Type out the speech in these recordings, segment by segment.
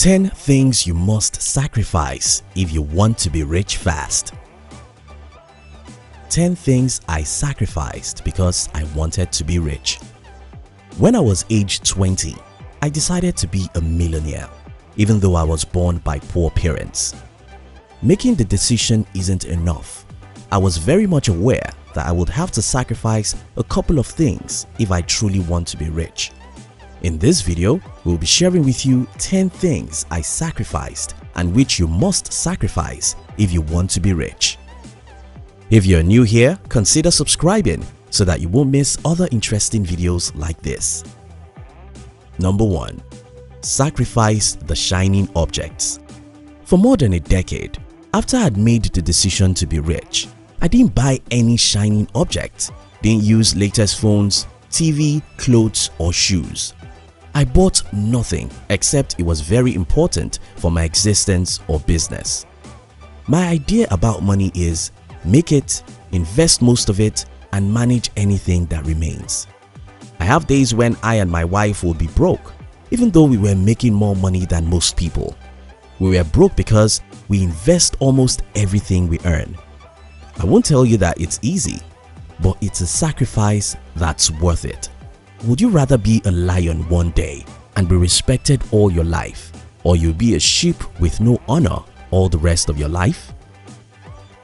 10 things you must sacrifice if you want to be rich fast. 10 things I sacrificed because I wanted to be rich. When I was age 20, I decided to be a millionaire even though I was born by poor parents. Making the decision isn't enough. I was very much aware that I would have to sacrifice a couple of things if I truly want to be rich. In this video, we'll be sharing with you 10 things I sacrificed and which you must sacrifice if you want to be rich. If you're new here, consider subscribing so that you won't miss other interesting videos like this. Number 1. Sacrifice the shining objects For more than a decade, after I had made the decision to be rich, I didn't buy any shining objects, didn't use latest phones, TV, clothes or shoes. I bought nothing except it was very important for my existence or business. My idea about money is make it, invest most of it and manage anything that remains. I have days when I and my wife will be broke even though we were making more money than most people. We were broke because we invest almost everything we earn. I won't tell you that it's easy, but it's a sacrifice that's worth it. Would you rather be a lion one day and be respected all your life or you be a sheep with no honor all the rest of your life?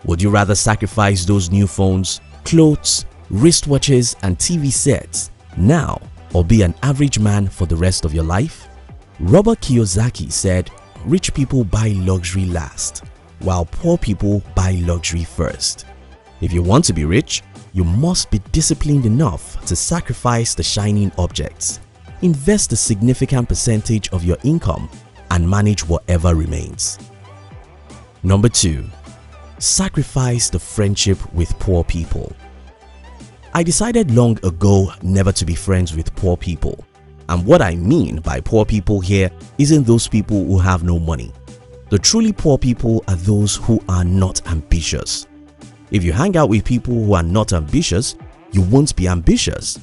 Would you rather sacrifice those new phones, clothes, wristwatches and TV sets now or be an average man for the rest of your life? Robert Kiyosaki said, rich people buy luxury last, while poor people buy luxury first. If you want to be rich, you must be disciplined enough to sacrifice the shining objects, invest a significant percentage of your income and manage whatever remains. Number 2. Sacrifice the friendship with poor people. I decided long ago never to be friends with poor people. And what I mean by poor people here isn't those people who have no money. The truly poor people are those who are not ambitious. If you hang out with people who are not ambitious, you won't be ambitious.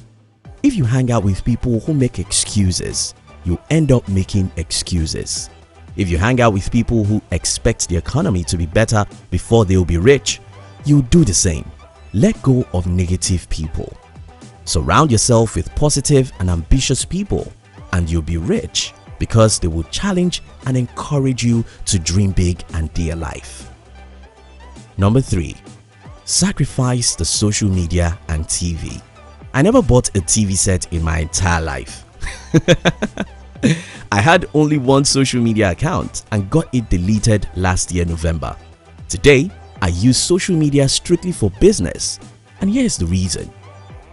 If you hang out with people who make excuses, you end up making excuses. If you hang out with people who expect the economy to be better before they'll be rich, you do the same. Let go of negative people. Surround yourself with positive and ambitious people and you'll be rich because they will challenge and encourage you to dream big and dear life. Number 3. Sacrifice the social media and TV. I never bought a TV set in my entire life. I had only one social media account and got it deleted last year November. Today, I use social media strictly for business and here's the reason.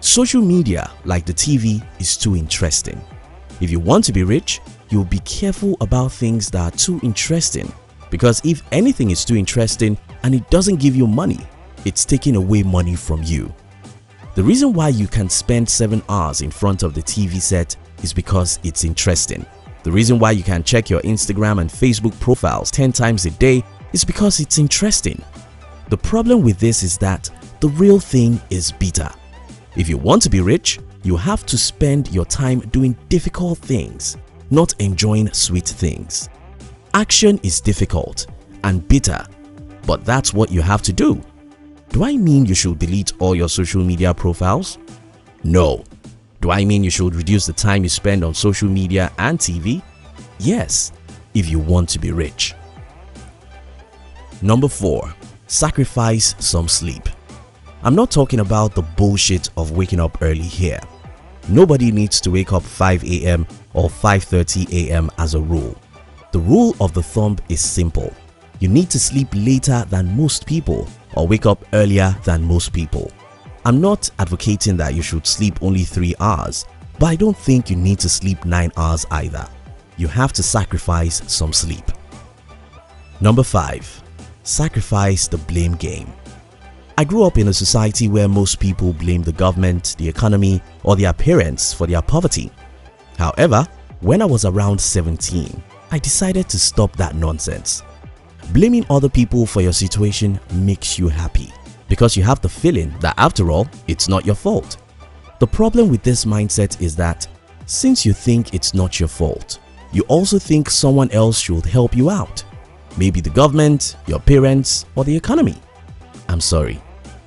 Social media, like the TV, is too interesting. If you want to be rich, you'll be careful about things that are too interesting because if anything is too interesting and it doesn't give you money, it's taking away money from you. The reason why you can spend 7 hours in front of the TV set is because it's interesting. The reason why you can check your Instagram and Facebook profiles 10 times a day is because it's interesting. The problem with this is that the real thing is bitter. If you want to be rich, you have to spend your time doing difficult things, not enjoying sweet things. Action is difficult and bitter, but that's what you have to do. Do I mean you should delete all your social media profiles? No. Do I mean you should reduce the time you spend on social media and TV? Yes, if you want to be rich. Number 4 sacrifice some sleep. I'm not talking about the bullshit of waking up early here. Nobody needs to wake up 5 a.m. or 5.30 a.m. as a rule. The rule of the thumb is simple. You need to sleep later than most people or wake up earlier than most people. I'm not advocating that you should sleep only 3 hours, but I don't think you need to sleep 9 hours either. You have to sacrifice some sleep. Number 5 sacrifice the blame game. I grew up in a society where most people blame the government, the economy or their parents for their poverty. However, when I was around 17, I decided to stop that nonsense. Blaming other people for your situation makes you happy because you have the feeling that after all, it's not your fault. The problem with this mindset is that since you think it's not your fault, you also think someone else should help you out. Maybe the government, your parents, or the economy. I'm sorry,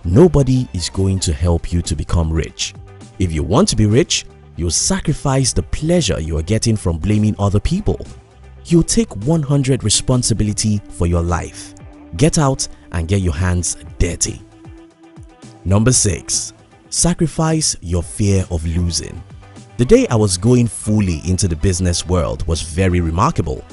nobody is going to help you to become rich. If you want to be rich, you'll sacrifice the pleasure you are getting from blaming other people. You'll take 100 responsibility for your life. Get out and get your hands dirty. Number 6. Sacrifice your fear of losing. The day I was going fully into the business world was very remarkable.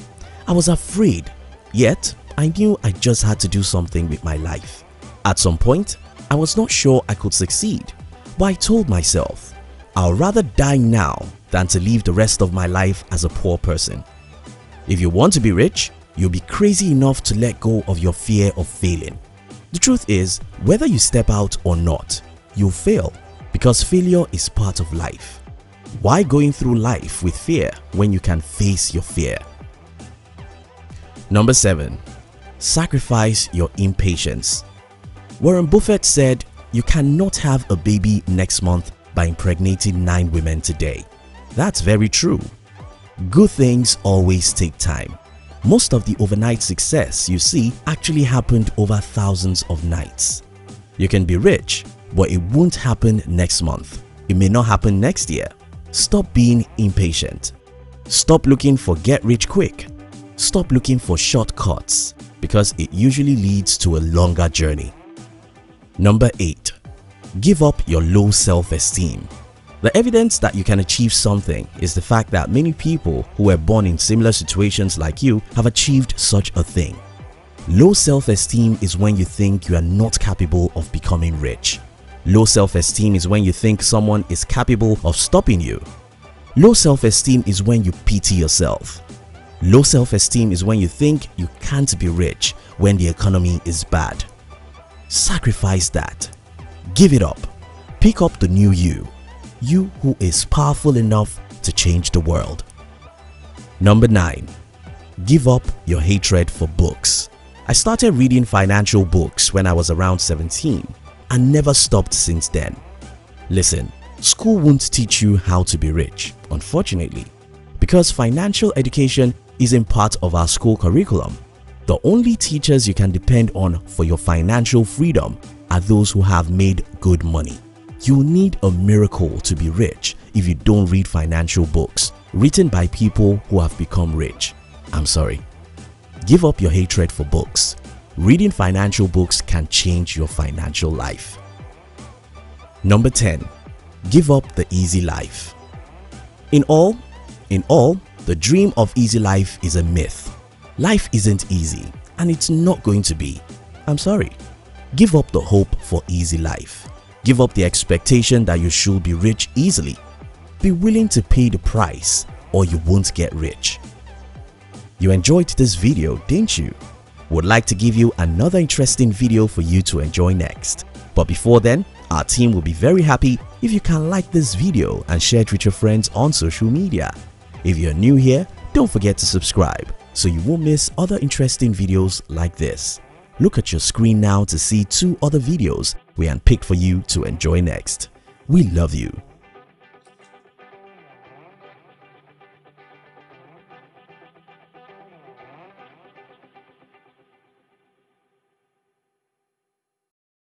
I was afraid, yet I knew I just had to do something with my life. At some point, I was not sure I could succeed, but I told myself, I'll rather die now than to live the rest of my life as a poor person. If you want to be rich, you'll be crazy enough to let go of your fear of failing. The truth is, whether you step out or not, you'll fail because failure is part of life. Why going through life with fear when you can face your fear? Number 7. Sacrifice your impatience. Warren Buffett said, you cannot have a baby next month by impregnating 9 women today. That's very true. Good things always take time. Most of the overnight success you see actually happened over thousands of nights. You can be rich, but it won't happen next month. It may not happen next year. Stop being impatient. Stop looking for get rich quick. Stop looking for shortcuts because it usually leads to a longer journey. Number 8. Give up your low self-esteem. The evidence that you can achieve something is the fact that many people who were born in similar situations like you have achieved such a thing. Low self-esteem is when you think you are not capable of becoming rich. Low self-esteem is when you think someone is capable of stopping you. Low self-esteem is when you pity yourself. Low self-esteem is when you think you can't be rich when the economy is bad. Sacrifice that. Give it up. Pick up the new you. You who is powerful enough to change the world. Number 9. Give up your hatred for books. I started reading financial books when I was around 17 and never stopped since then. Listen, school won't teach you how to be rich, unfortunately, because financial education isn't part of our school curriculum. The only teachers you can depend on for your financial freedom are those who have made good money. You need a miracle to be rich if you don't read financial books written by people who have become rich. I'm sorry. Give up your hatred for books Reading financial books can change your financial life. Number 10. Give up the easy life. In all, in all, the dream of easy life is a myth. Life isn't easy and it's not going to be. I'm sorry. Give up the hope for easy life. Give up the expectation that you should be rich easily. Be willing to pay the price or you won't get rich. You enjoyed this video, didn't you? would like to give you another interesting video for you to enjoy next. But before then, our team will be very happy if you can like this video and share it with your friends on social media. If you're new here, don't forget to subscribe so you won't miss other interesting videos like this. Look at your screen now to see two other videos we handpicked for you to enjoy next. We love you.